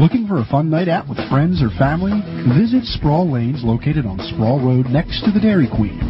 Looking for a fun night out with friends or family? Visit Sproul Lanes located on Sproul Road next to the Dairy Queen.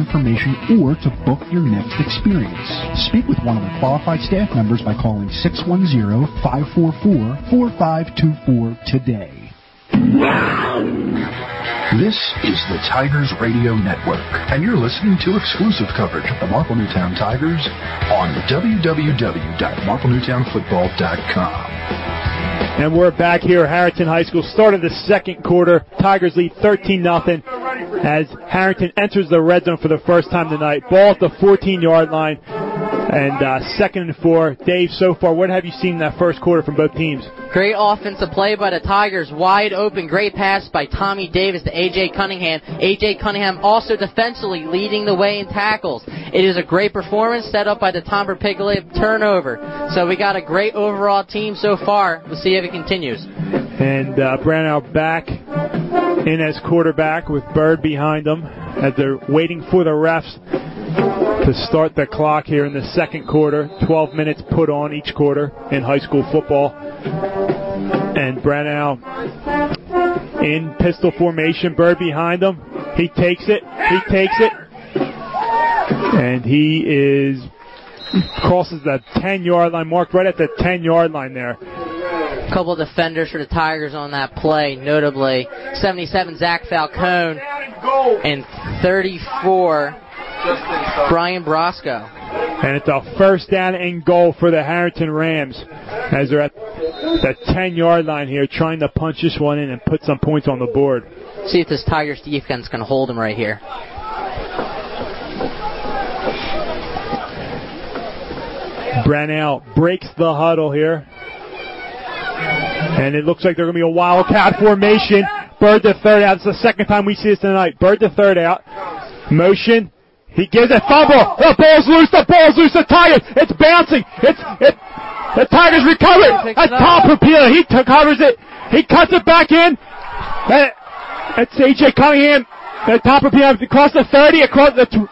information or to book your next experience. Speak with one of the qualified staff members by calling 610-544-4524 today. This is the Tigers Radio Network, and you're listening to exclusive coverage of the Marple Newtown Tigers on www.marplenewtownfootball.com. And we're back here. At Harriton High School started the second quarter. Tigers lead 13 0 as Harriton enters the red zone for the first time tonight. Ball at the 14 yard line and uh, second and four. Dave, so far, what have you seen in that first quarter from both teams? Great offensive play by the Tigers. Wide open. Great pass by Tommy Davis to A.J. Cunningham. A.J. Cunningham also defensively leading the way in tackles. It is a great performance set up by the Tom Perpiglia turnover. So we got a great overall team so far. We'll see if it continues. And uh, Brownell back in as quarterback with Bird behind him as they're waiting for the refs to start the clock here in the second quarter. 12 minutes put on each quarter in high school football. And Brownell in pistol formation. Bird behind him. He takes it. He takes it. And he is crosses the 10 yard line, marked right at the 10 yard line there. Couple of defenders for the Tigers on that play, notably 77 Zach Falcone and 34 Brian Brosco. And it's a first down and goal for the Harriton Rams as they're at the 10 yard line here trying to punch this one in and put some points on the board. See if this Tigers defense can hold them right here. Brownell breaks the huddle here. And it looks like they're going to be a wildcat formation. Bird to third out. It's the second time we see this tonight. Bird to third out. Motion. He gives it fumble. The ball's loose. The ball's loose. The Tigers. It's bouncing. It's it. The Tigers recover it. At top Pila. He t- covers it. He cuts it back in. That, that's AJ Cunningham. Uh, At top of across the 30, across the tw-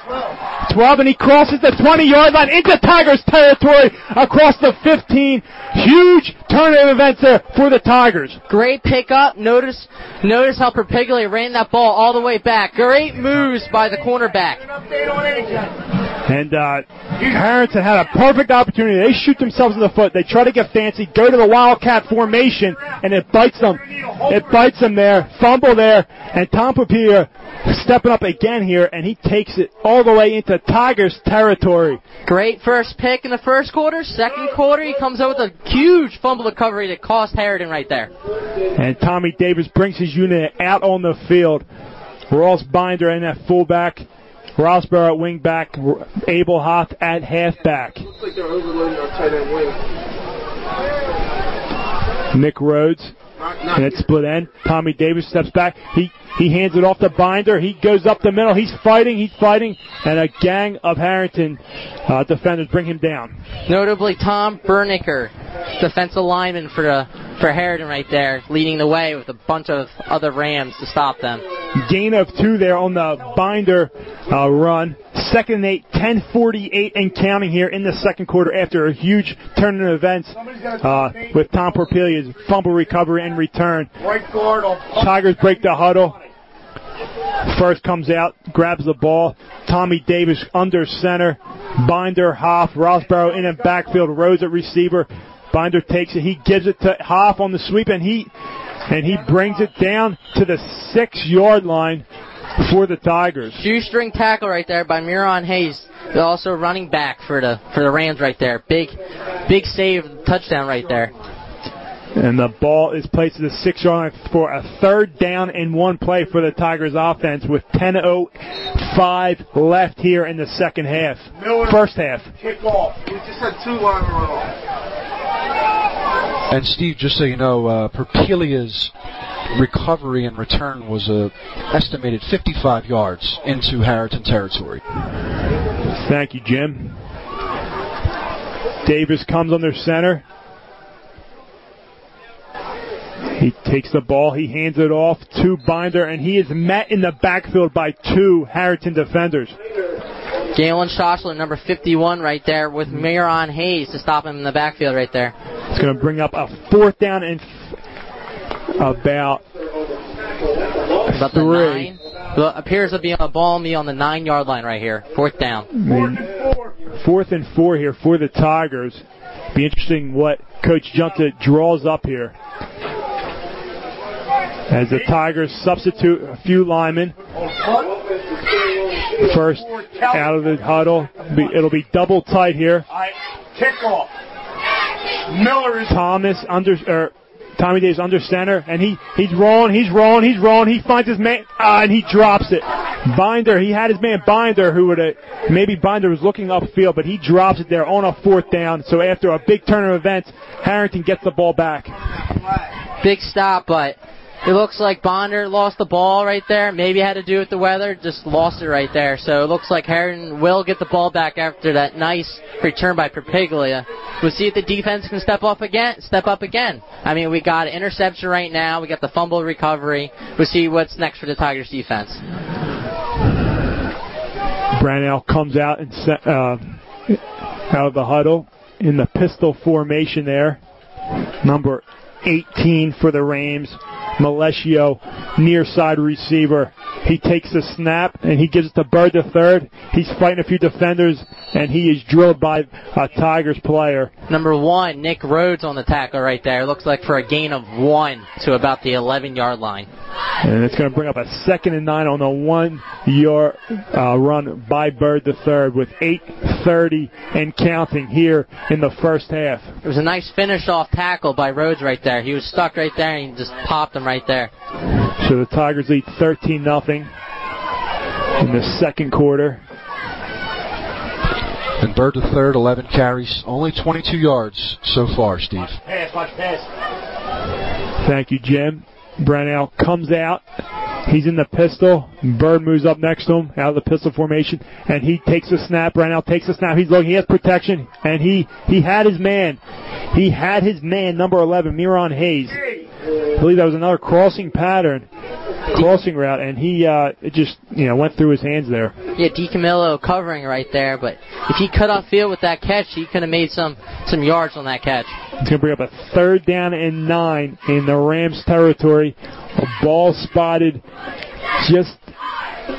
12, and he crosses the 20 yard line into Tigers territory across the 15. Huge turnover events there for the Tigers. Great pickup. Notice, notice how Perpiglia ran that ball all the way back. Great moves by the cornerback. And uh, Harriton had a perfect opportunity. They shoot themselves in the foot. They try to get fancy, go to the Wildcat formation, and it bites them. It bites them there. Fumble there, and Tom Perpiglia stepping up again here, and he takes it all the way into Tigers territory. Great first pick in the first quarter. Second quarter, he comes out with a huge fumble recovery that cost Harriton right there. And Tommy Davis brings his unit out on the field. Ross Binder in that fullback. Rossborough at wing back. Abel Hoff at halfback. Looks like they're overloading our tight end wing. Nick Rhodes and it's split end. Tommy Davis steps back. He he hands it off to Binder. He goes up the middle. He's fighting. He's fighting, and a gang of Harriton uh, defenders bring him down. Notably, Tom Bernicker, defensive lineman for the for Harriton right there, leading the way with a bunch of other Rams to stop them. Gain of two there on the Binder uh, run. Second and eight, 10:48 and counting here in the second quarter after a huge turn of events uh, with Tom Perpiglia's fumble recovery and return. Tigers break the huddle. First comes out, grabs the ball. Tommy Davis under center. Binder, Hoff, Rossborough in and backfield. Rose at receiver. Binder takes it. He gives it to Hoff on the sweep, and he and he brings it down to the six yard line for the Tigers. Shoestring tackle right there by Miron Hayes. They're also running back for the for the Rams right there. Big big save touchdown right there. And the ball is placed to the six yard line for a third down and one play for the Tigers offense with 10.05 left here in the second half. Miller. First half. Kick off. We just had two line run off. And Steve, just so you know, uh, Perpiglia's recovery and return was a estimated 55 yards into Harriton territory. Thank you, Jim. Davis comes under center. He takes the ball, he hands it off to Binder, and he is met in the backfield by two Harriton defenders. Galen Schossler, number 51, right there, with Miron Hayes to stop him in the backfield right there. It's going to bring up a fourth down and about About the three. nine. Well, appears to be a ball me on the nine yard line right here. Fourth down. I mean, fourth and four here for the Tigers. Be interesting what Coach Junta draws up here. As the Tigers substitute a few linemen. First out of the huddle. It'll be double tight here. Kickoff. Miller is Thomas under or Tommy Davis under center, and he he's rolling, he's rolling, he's rolling. He finds his man, ah, and he drops it. Binder, he had his man Binder, who would have maybe Binder was looking upfield, but he drops it there on a fourth down. So after a big turn of events, Harriton gets the ball back. Big stop, but it looks like Binder lost the ball right there. Maybe had to do with the weather, just lost it right there. So it looks like Harriton will get the ball back after that nice return by Perpiglia. We'll see if the defense can step up again. Step up again. I mean, we got an interception right now. We got the fumble recovery. We'll see what's next for the Tigers defense. Brownell comes out and uh, out of the huddle in the pistol formation there. Number 18 for the Rams. Malesio, near side receiver. He takes the snap and he gives it to Bird the third. He's fighting a few defenders and he is drilled by a Tigers player. Number one, Nick Rhodes on the tackle right there. Looks like for a gain of one to about the 11 yard line. And it's going to bring up a second and nine on the one yard uh, run by Bird the third with 8:30 and counting here in the first half. It was a nice finish off tackle by Rhodes right there. He was stuck right there and he just popped him right there. So the Tigers lead 13 nothing in the second quarter. And Bird the third, 11 carries, only 22 yards so far, Steve. pass, watch pass. Thank you, Jim. Brownell comes out. He's in the pistol. Bird moves up next to him out of the pistol formation, and he takes a snap. Brownell takes a snap. He's looking. He has protection, and he he had his man. He had his man, number 11, Miron Hayes. I believe that was another crossing pattern, crossing route, and he uh, it just you know went through his hands there. Yeah, DiCamillo covering right there, but if he cut off field with that catch, he could have made some some yards on that catch. It's going to bring up a third down and nine in the Rams territory. A ball spotted just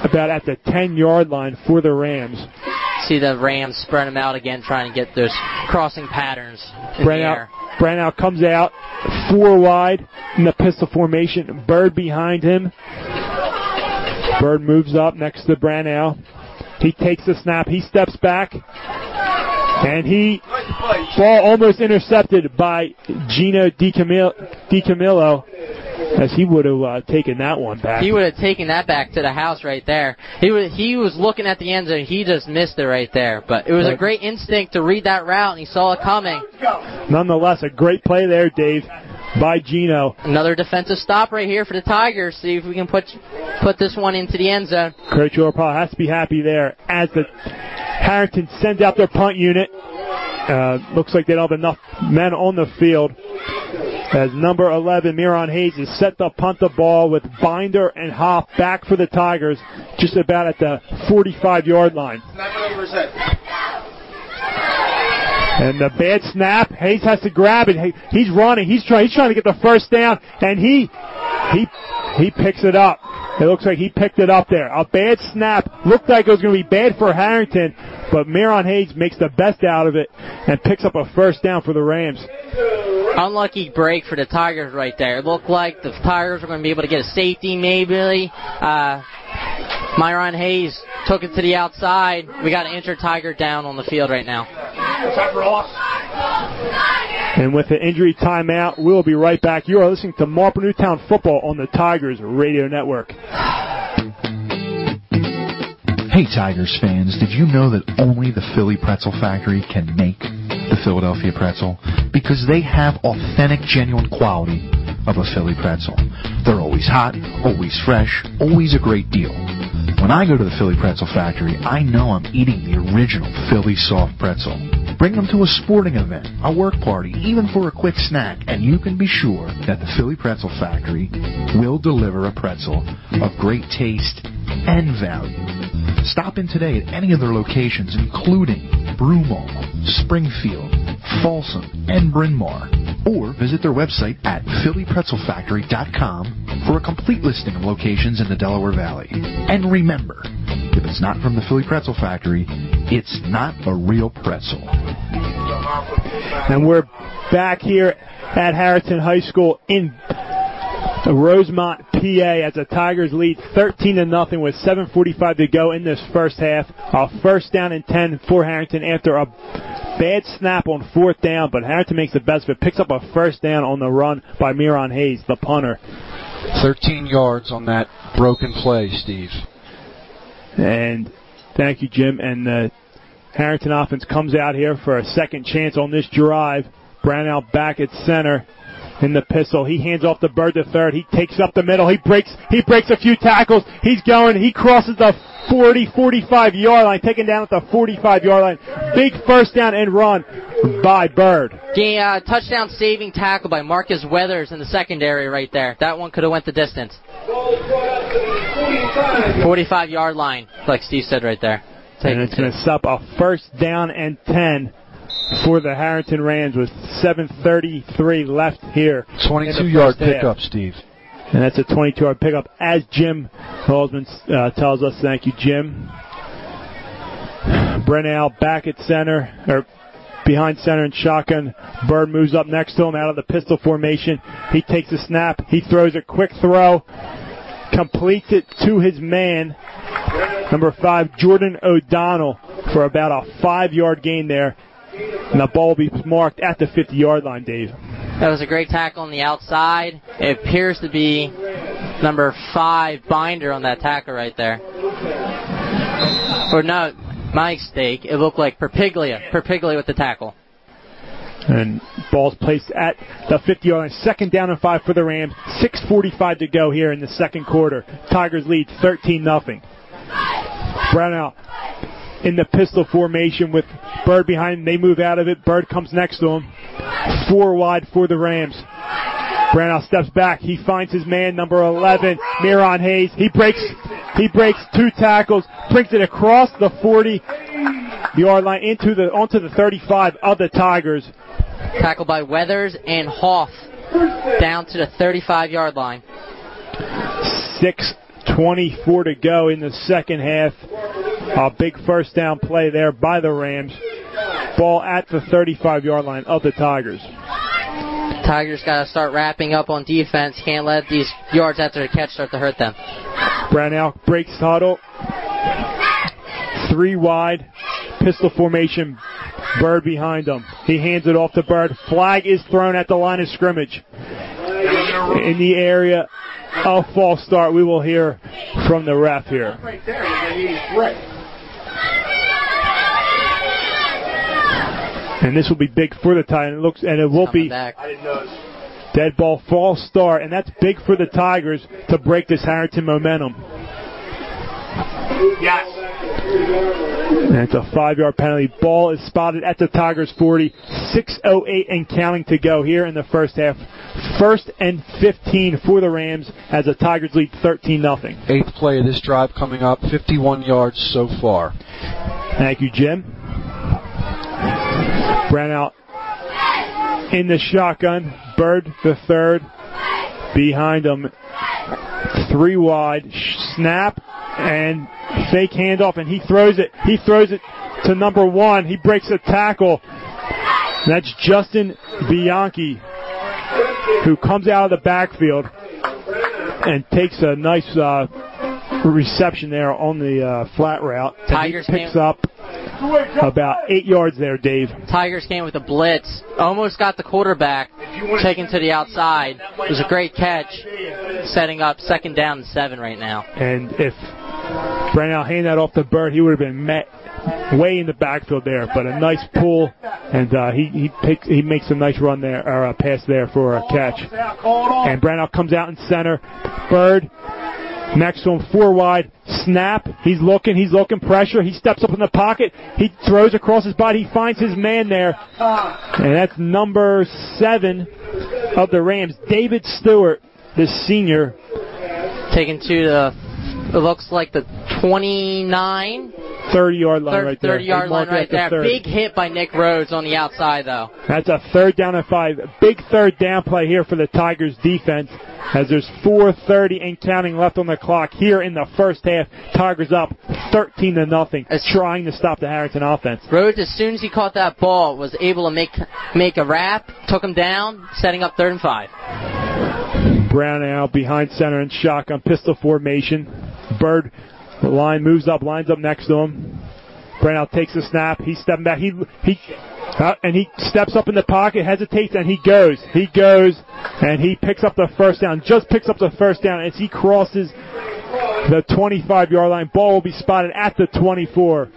about at the 10 yard line for the Rams. See the Rams spread him out again, trying to get those crossing patterns in the air. Brownell comes out four wide in the pistol formation. Bird behind him. Bird moves up next to Brownell. He takes the snap. He steps back. And he, ball almost intercepted by Gino DiCamillo, as he would have uh, taken that one back. He would have taken that back to the house right there. He was he was looking at the end zone. He just missed it right there. But it was a great instinct to read that route, and he saw it coming. Nonetheless, a great play there, Dave, by Gino. Another defensive stop right here for the Tigers. See if we can put put this one into the end zone. Coach Orpal has to be happy there as the Harriton sends out their punt unit. Uh, looks like they don't have enough men on the field. As number 11, Miron Hayes, is set to punt the ball with Binder and Hop back for the Tigers, just about at the 45 yard line. And the bad snap, Hayes has to grab it. He's running. He's trying. He's trying to get the first down, and he he he picks it up. It looks like he picked it up there. A bad snap looked like it was going to be bad for Harriton, but Miron Hayes makes the best out of it and picks up a first down for the Rams. Unlucky break for the Tigers right there. It looked like the Tigers were going to be able to get a safety maybe. Uh, Myron Hayes took it to the outside. We got an injured Tiger down on the field right now. And with the injury timeout, we'll be right back. You are listening to Marple Newtown Football on the Tigers Radio Network. Hey Tigers fans, did you know that only the Philly Pretzel Factory can make the Philadelphia pretzel because they have authentic, genuine quality of a Philly pretzel. They're always hot, always fresh, always a great deal. When I go to the Philly Pretzel Factory, I know I'm eating the original Philly soft pretzel. Bring them to a sporting event, a work party, even for a quick snack, and you can be sure that the Philly Pretzel Factory will deliver a pretzel of great taste and value. Stop in today at any of their locations, including Broomall, Springfield, Folsom, and Bryn Mawr, or visit their website at phillypretzelfactory.com for a complete listing of locations in the Delaware Valley. And remember, if it's not from the Philly Pretzel Factory, it's not a real pretzel. And we're back here at Harriton High School in Uh, Rosemont, PA, as the Tigers lead 13 to nothing with 7:45 to go in this first half. A first down and 10 for Harriton after a bad snap on fourth down, but Harriton makes the best of it. Picks up a first down on the run by Miron Hayes, the punter. 13 yards on that broken play, Steve. And thank you, Jim. And the Harriton offense comes out here for a second chance on this drive. Brownell back at center in the pistol. He hands off the bird to third. He takes up the middle. He breaks. He breaks a few tackles. He's going. He crosses the 40, 45 yard line, taken down at the 45 yard line. Big first down and run by Bird. The uh, touchdown saving tackle by Marcus Weathers in the secondary right there. That one could have went the distance. 45 yard line, like Steve said right there. Take And it's going to stop a first down and 10 for the Harriton Rams with 7.33 left here. 22 yard first half. pickup, Steve. And that's a 22 yard pickup as Jim Holzman uh, tells us. Thank you, Jim. Brownell back at center, or behind center and shotgun. Bird moves up next to him out of the pistol formation. He takes a snap. He throws a quick throw, completes it to his man, number five, Jordan O'Donnell, for about a five yard gain there. And the ball will be marked at the 50 yard line, Dave. That was a great tackle on the outside. It appears to be number five binder on that tackle right there. Or no, my mistake. It looked like Perpiglia. Perpiglia with the tackle. And ball's placed at the 50 yard line. Second down and five for the Rams. 6.45 to go here in the second quarter. Tigers lead 13 0. Brownell in the pistol formation with Bird behind him. They move out of it. Bird comes next to him. Four wide for the Rams. Brownell steps back. He finds his man, number 11, Miron Hayes. He breaks, he breaks two tackles, brings it across the 40 yard line into the onto the 35 of the Tigers. Tackle by Weathers and Hoff down to the 35 yard line. 6.24 to go in the second half. A big first down play there by the Rams. Ball at the 35 yard line of the Tigers. Tigers got to start wrapping up on defense. Can't let these yards after the catch start to hurt them. Brownell breaks huddle. Three wide. Pistol formation. Bird behind him. He hands it off to Bird. Flag is thrown at the line of scrimmage. In the area of false start, we will hear from the ref here. Right there. And this will be big for the tie, and it looks, and it will Coming be back. I didn't know. dead ball false start, and that's big for the Tigers to break this Harriton momentum. Yes. And it's a five-yard penalty. Ball is spotted at the Tigers 40. 6:08 and counting to go here in the first half. First and 15 for the Rams as the Tigers lead 13 0 Eighth play of this drive coming up, 51 yards so far. Thank you, Jim. Brownell in the shotgun. Bird the third. Behind him. Three wide. Snap and fake handoff and he throws it. He throws it to number one. He breaks a tackle. That's Justin Bianchi who comes out of the backfield and takes a nice uh, reception there on the uh, flat route. Tigers he picks up about eight yards there, Dave. Tigers came with a blitz. Almost got the quarterback taken to the outside. It was a great catch, setting up second down and seven right now. And if Handed that off to Bird, he would have been met way in the backfield there, but a nice pull, and uh, he he he makes a nice run there or a pass there for a catch. And Brownell comes out in center. Bird next to him, four wide. Snap. He's looking. He's looking. Pressure. He steps up in the pocket. He throws across his body. He finds his man there, and that's number seven of the Rams, David Stewart, the senior. Taken to the, it looks like the 29, 30 yard line 30, right there. 30 yard line right at the there. Big hit by Nick Rhodes on the outside though. That's a third down and five. Big third down play here for the Tigers defense as there's 4.30 and counting left on the clock here in the first half. Tigers up 13 to nothing, trying to stop the Harriton offense. Rhodes, as soon as he caught that ball, was able to make make a wrap, took him down, setting up third and five. Brownell behind center and shotgun pistol formation. Bird, the line moves up, lines up next to him. Brown takes the snap. He's stepping back. He he uh, and he steps up in the pocket, hesitates, and he goes. He goes, and he picks up the first down. Just picks up the first down as he crosses the 25-yard line. Ball will be spotted at the 24.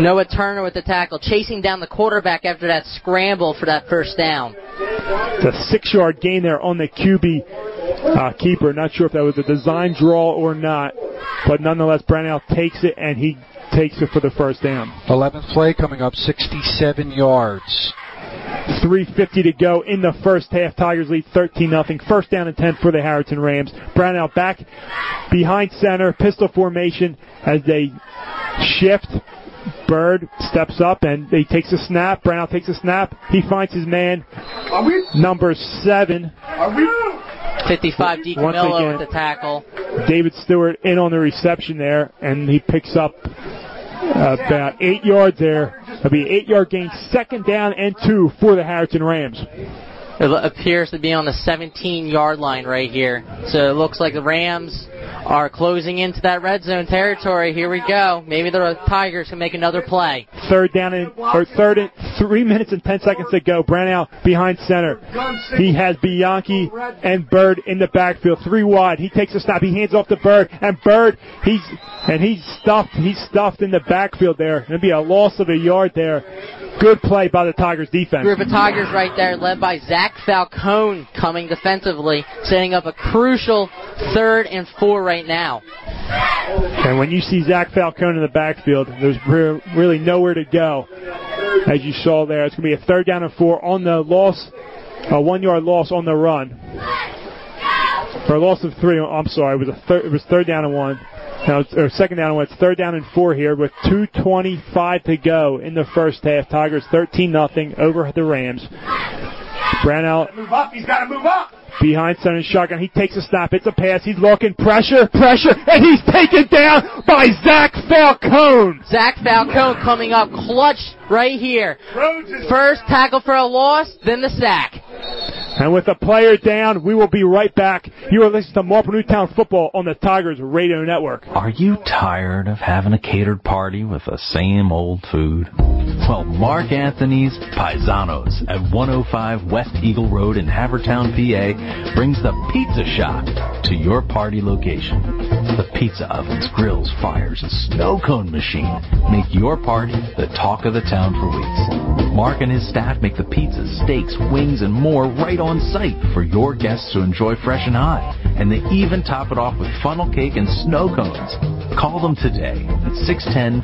Noah Turner with the tackle, chasing down the quarterback after that scramble for that first down. It's a six-yard gain there on the QB uh, keeper. Not sure if that was a design draw or not, but nonetheless, Brownell takes it and he takes it for the first down. 11th play coming up 67 yards. 3.50 to go in the first half. Tigers lead 13 0. First down and 10 for the Harriton Rams. Brownell back behind center, pistol formation as they shift. Bird steps up and he takes a snap. Brownell takes a snap. He finds his man, number seven. 55 Deacon Once with the tackle. David Stewart in on the reception there, and he picks up uh, about eight yards there. It'll be an eight yard gain, second down and two for the Harriton Rams. It appears to be on the 17 yard line right here. So it looks like the Rams are closing into that red zone territory. Here we go. Maybe the Tigers can make another play. Third down and or third and three minutes and ten seconds to go. Brownell behind center. He has Bianchi and Bird in the backfield, three wide. He takes a snap. He hands off to Bird, and Bird he's and he's stuffed. He's stuffed in the backfield there. It'll be a loss of a yard there. Good play by the Tigers defense. Group of Tigers right there, led by Zach Falcone coming defensively, setting up a crucial third and four right now. And when you see Zach Falcone in the backfield, there's re- really nowhere to go. As you saw there, it's going to be a third down and four on the loss, a one yard loss on the run. For a loss of three, I'm sorry, it was a third, it was third down and one. Now or second down and one. It's third down and four here with 2:25 to go in the first half. Tigers 13 nothing over the Rams. Brownell Move up. He's got to move up. behind center shotgun. He takes a snap. It's a pass. He's looking. Pressure, pressure, and he's taken down by Zach Falcone. Zach Falcone coming up clutch right here. First tackle for a loss, then the sack. And with a player down, we will be right back. You are listening to Marple Newtown Football on the Tigers Radio Network. Are you tired of having a catered party with the same old food? Well, Mark Anthony's Paisanos at 105 West Eagle Road in Havertown, PA brings the pizza shop to your party location. The pizza ovens, grills, fires, and snow cone machine make your party the talk of the town for weeks. Mark and his staff make the pizzas, steaks, wings, and more right on site for your guests to enjoy fresh and hot. And they even top it off with funnel cake and snow cones. Call them today at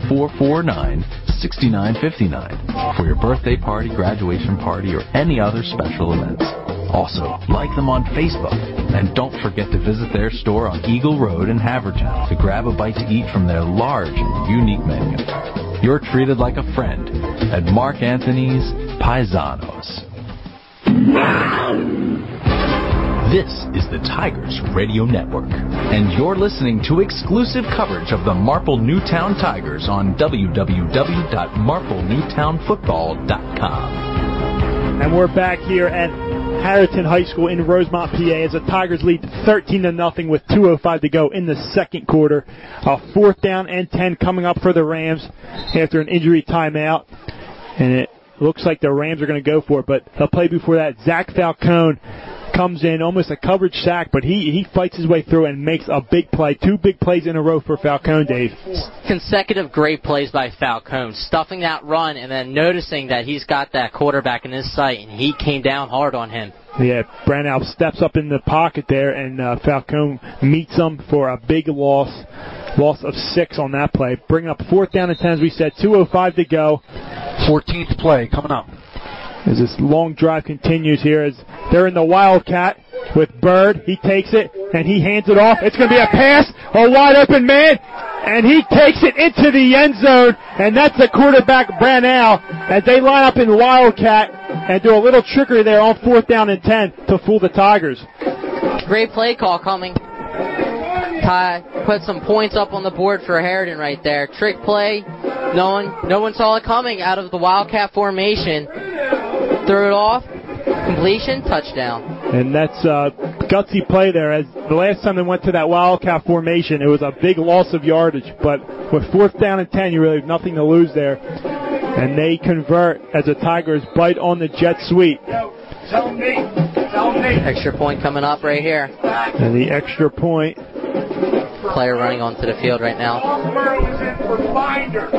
610-449-6959 for your birthday party, graduation party, or any other special events. Also, like them on Facebook. And don't forget to visit their store on Eagle Road in Havertown to grab a bite to eat from their large and unique menu. You're treated like a friend at Mark Anthony's Paisanos. This is the Tigers Radio Network, and you're listening to exclusive coverage of the Marple Newtown Tigers on www.marplenewtownfootball.com. And we're back here at Harriton High School in Rosemont, PA, as the Tigers lead 13 to nothing with 2:05 to go in the second quarter. A fourth down and 10 coming up for the Rams after an injury timeout, and it looks like the Rams are going to go for it. But the play before that, Zach Falcone comes in, almost a coverage sack, but he, he fights his way through and makes a big play. Two big plays in a row for Falcone, Dave. Consecutive great plays by Falcone, stuffing that run and then noticing that he's got that quarterback in his sight, and he came down hard on him. Yeah, Brownell steps up in the pocket there, and uh, Falcone meets him for a big loss. Loss of six on that play. Bringing up fourth down and ten, as we said, 2.05 to go. 14th play coming up. As this long drive continues here, as they're in the Wildcat with Bird. He takes it and he hands it off. It's going to be a pass, a wide open man, and he takes it into the end zone. And that's the quarterback Brownell as they line up in Wildcat and do a little trickery there on fourth down and ten to fool the Tigers. Great play call coming. Ty put some points up on the board for Harriton right there. Trick play. No one, no one saw it coming out of the Wildcat formation. Threw it off. Completion. Touchdown. And that's a gutsy play there. As the last time they went to that Wildcat formation, it was a big loss of yardage. But with fourth down and ten, you really have nothing to lose there. And they convert as the Tigers bite on the jet sweep. Tell me. Tell me. Extra point coming up right here. And the extra point. Player running onto the field right now. Foxborough is in for Binder.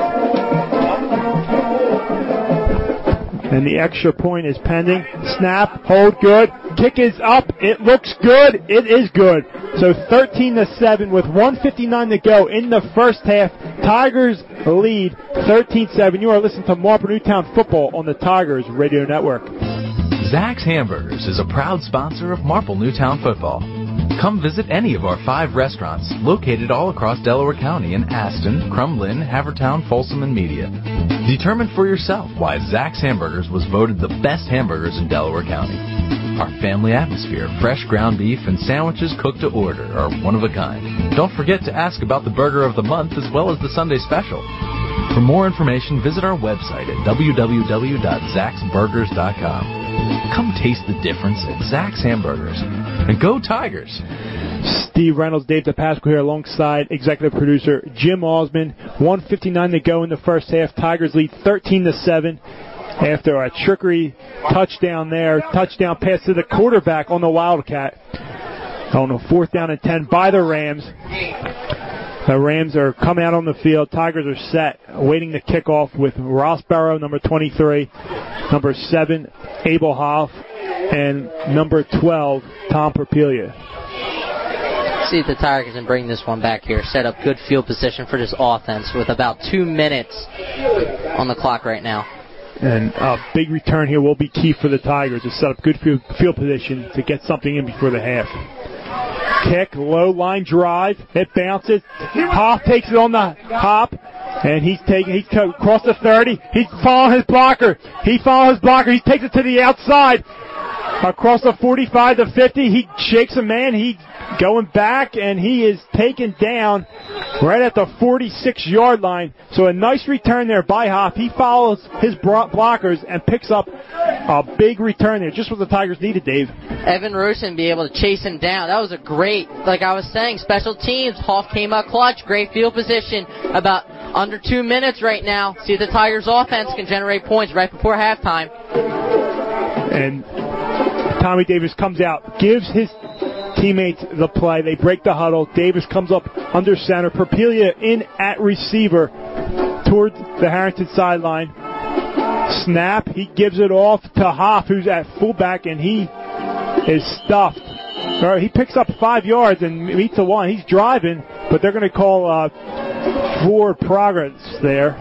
And the extra point is pending. Snap, hold good. Kick is up. It looks good. It is good. So 13 to 7 with 159 to go in the first half. Tigers lead 13-7. You are listening to Marple Newtown football on the Tigers Radio Network. Zach's Hamburgers is a proud sponsor of Marple Newtown football. Come visit any of our five restaurants located all across Delaware County in Aston, Crum Lynne, Havertown, Folsom, and Media. Determine for yourself why Zach's Hamburgers was voted the best hamburgers in Delaware County. Our family atmosphere, fresh ground beef, and sandwiches cooked to order are one of a kind. Don't forget to ask about the burger of the month as well as the Sunday special. For more information, visit our website at www.zaxburgers.com. Come taste the difference at Zach's Hamburgers. And go Tigers! Steve Reynolds, Dave DePasqua here alongside executive producer Jim Osmond. 159 to go in the first half. Tigers lead 13 to 7 after a trickery touchdown there. Touchdown pass to the quarterback on the Wildcat. On a fourth down and 10 by the Rams. The Rams are coming out on the field. Tigers are set, waiting to kick off with Rossborough, number 23, number 7, Abel Hoff, and number 12, Tom Perpiglia. See if the Tigers can bring this one back here. Set up good field position for this offense with about two minutes on the clock right now. And a big return here will be key for the Tigers to set up good field, field position to get something in before the half. Kick, low line drive. It bounces. Hoff takes it on the hop. And he's taking, he's across the 30. He's following his blocker. He follows his blocker. He takes it to the outside. Across the 45 to 50. He shakes a man. He going back and he is taken down right at the 46 yard line. So a nice return there by Hoff. He follows his blockers and picks up a big return there. Just what the Tigers needed, Dave. Evan Rosen be able to chase him down. That was a great, like I was saying, special teams. Hoff came out clutch. Great field position. About under two minutes right now. See if the Tigers offense can generate points right before halftime. And Tommy Davis comes out, gives his teammates the play. They break the huddle. Davis comes up under center. Perpiglia in at receiver towards the Harriton sideline. Snap. He gives it off to Hoff, who's at fullback, and he is stuffed. Or he picks up five yards and meets the one. He's driving, but they're going to call uh, forward progress there.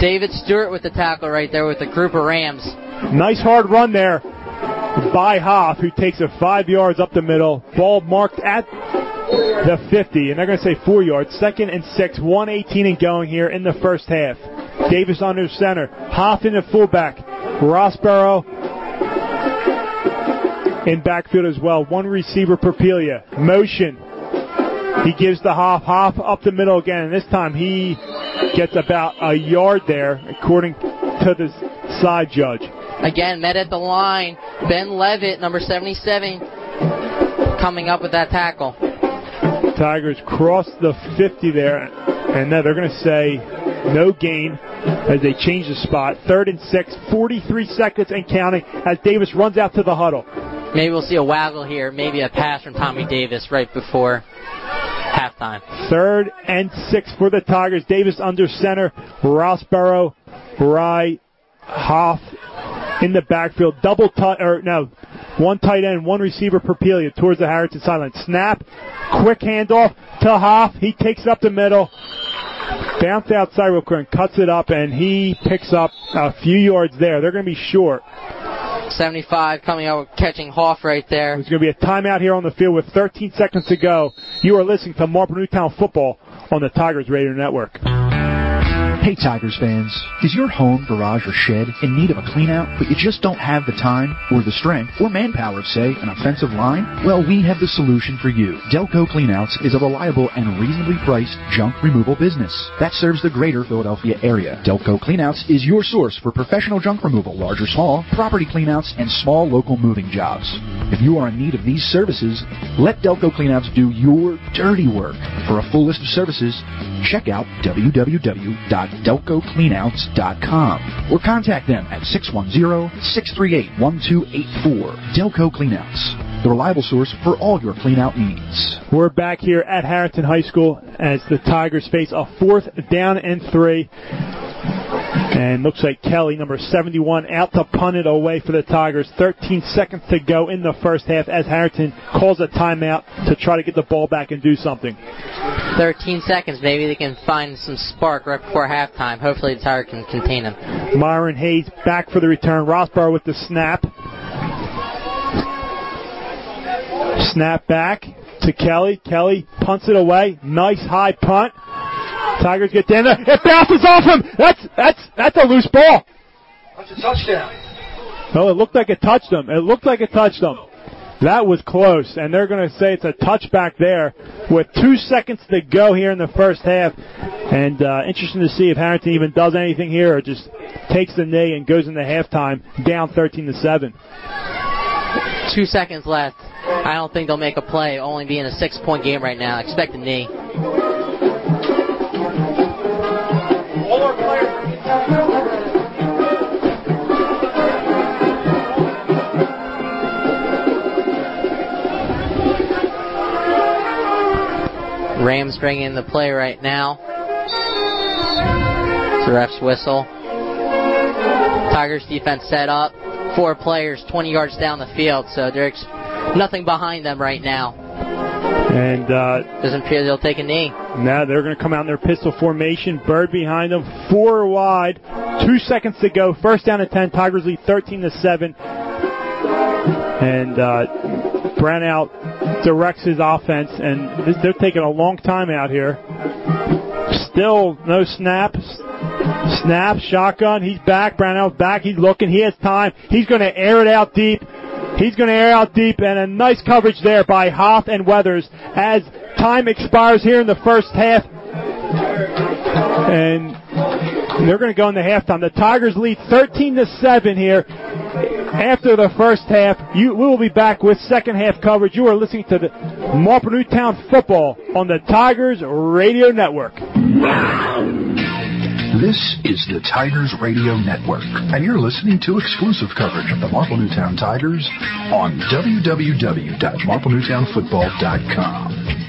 David Stewart with the tackle right there with the group of Rams. Nice hard run there by Hoff, who takes it five yards up the middle. Ball marked at the 50, and they're going to say four yards. Second and six, 118 and going here in the first half. Davis under center. Hoff in the fullback. Rossborough in backfield as well. One receiver, Perpiglia. Motion. He gives the Hoff. Hoff up the middle again, and this time he gets about a yard there, according to the side judge. Again, met at the line. Ben Levitt, number 77, coming up with that tackle. Tigers cross the 50 there, and now they're going to say no gain as they change the spot. Third and six, 43 seconds and counting as Davis runs out to the huddle. Maybe we'll see a waggle here, maybe a pass from Tommy Davis right before halftime. Third and six for the Tigers. Davis under center. Rossborough, Rye, Hoff in the backfield. Double tight, or no, one tight end, one receiver Perpiglia towards the Harriton sideline. Snap, quick handoff to Hoff. He takes it up the middle. Bounce outside real quick and cuts it up, and he picks up a few yards there. They're going to be short. 75 coming out catching Hoff right there. There's going to be a timeout here on the field with 13 seconds to go. You are listening to Marple Newtown football on the Tigers Radio Network. Hey Tigers fans, is your home, garage, or shed in need of a cleanout, but you just don't have the time, or the strength, or manpower of, say, an offensive line? Well, we have the solution for you. Delco Cleanouts is a reliable and reasonably priced junk removal business that serves the greater Philadelphia area. Delco Cleanouts is your source for professional junk removal, large or small, property cleanouts, and small local moving jobs. If you are in need of these services, let Delco Cleanouts do your dirty work. For a full list of services, check out www.delcocleanouts.com or contact them at 610-638-1284. Delco Cleanouts, the reliable source for all your cleanout needs. We're back here at Harriton High School as the Tigers face a fourth down and three. And looks like Kelly, number 71, out to punt it away for the Tigers. 13 seconds to go in the first half as Harriton calls a timeout to try to get the ball back and do something. 13 seconds. Maybe they can find some spark right before halftime. Hopefully the Tiger can contain them. Myron Hayes back for the return. Rossbar with the snap. Snap back to Kelly. Kelly punts it away. Nice high punt. Tigers get down there. It bounces off him. That's that's that's a loose ball. That's a touchdown. No, it looked like it touched them. It looked like it touched them. That was close, and they're going to say it's a touchback there with two seconds to go here in the first half. And uh, interesting to see if Harriton even does anything here or just takes the knee and goes into halftime down 13 to seven. Two seconds left. I don't think they'll make a play, only being a six point game right now. Expect a knee. Rams bringing in the play right now. It's The ref's whistle. Tigers defense set up. Four players 20 yards down the field, so there's nothing behind them right now. And uh, Doesn't appear they'll take a knee. now they're going to come out in their pistol formation. Bird behind them, four wide. Two seconds to go. First down at 10. Tigers lead 13 to 7. And uh, Brownell directs his offense, and this, they're taking a long time out here. Still no snaps. Snap, shotgun. He's back. Brownell's back. He's looking. He has time. He's going to air it out deep. He's going to air out deep, and a nice coverage there by Hoff and Weathers as time expires here in the first half. And they're going to go in the halftime. The Tigers lead 13 to 7 here after the first half. You, we will be back with second half coverage. You are listening to the Marple Newtown football on the Tigers Radio Network. This is the Tigers Radio Network, and you're listening to exclusive coverage of the Marple Newtown Tigers on www.marplenewtownfootball.com.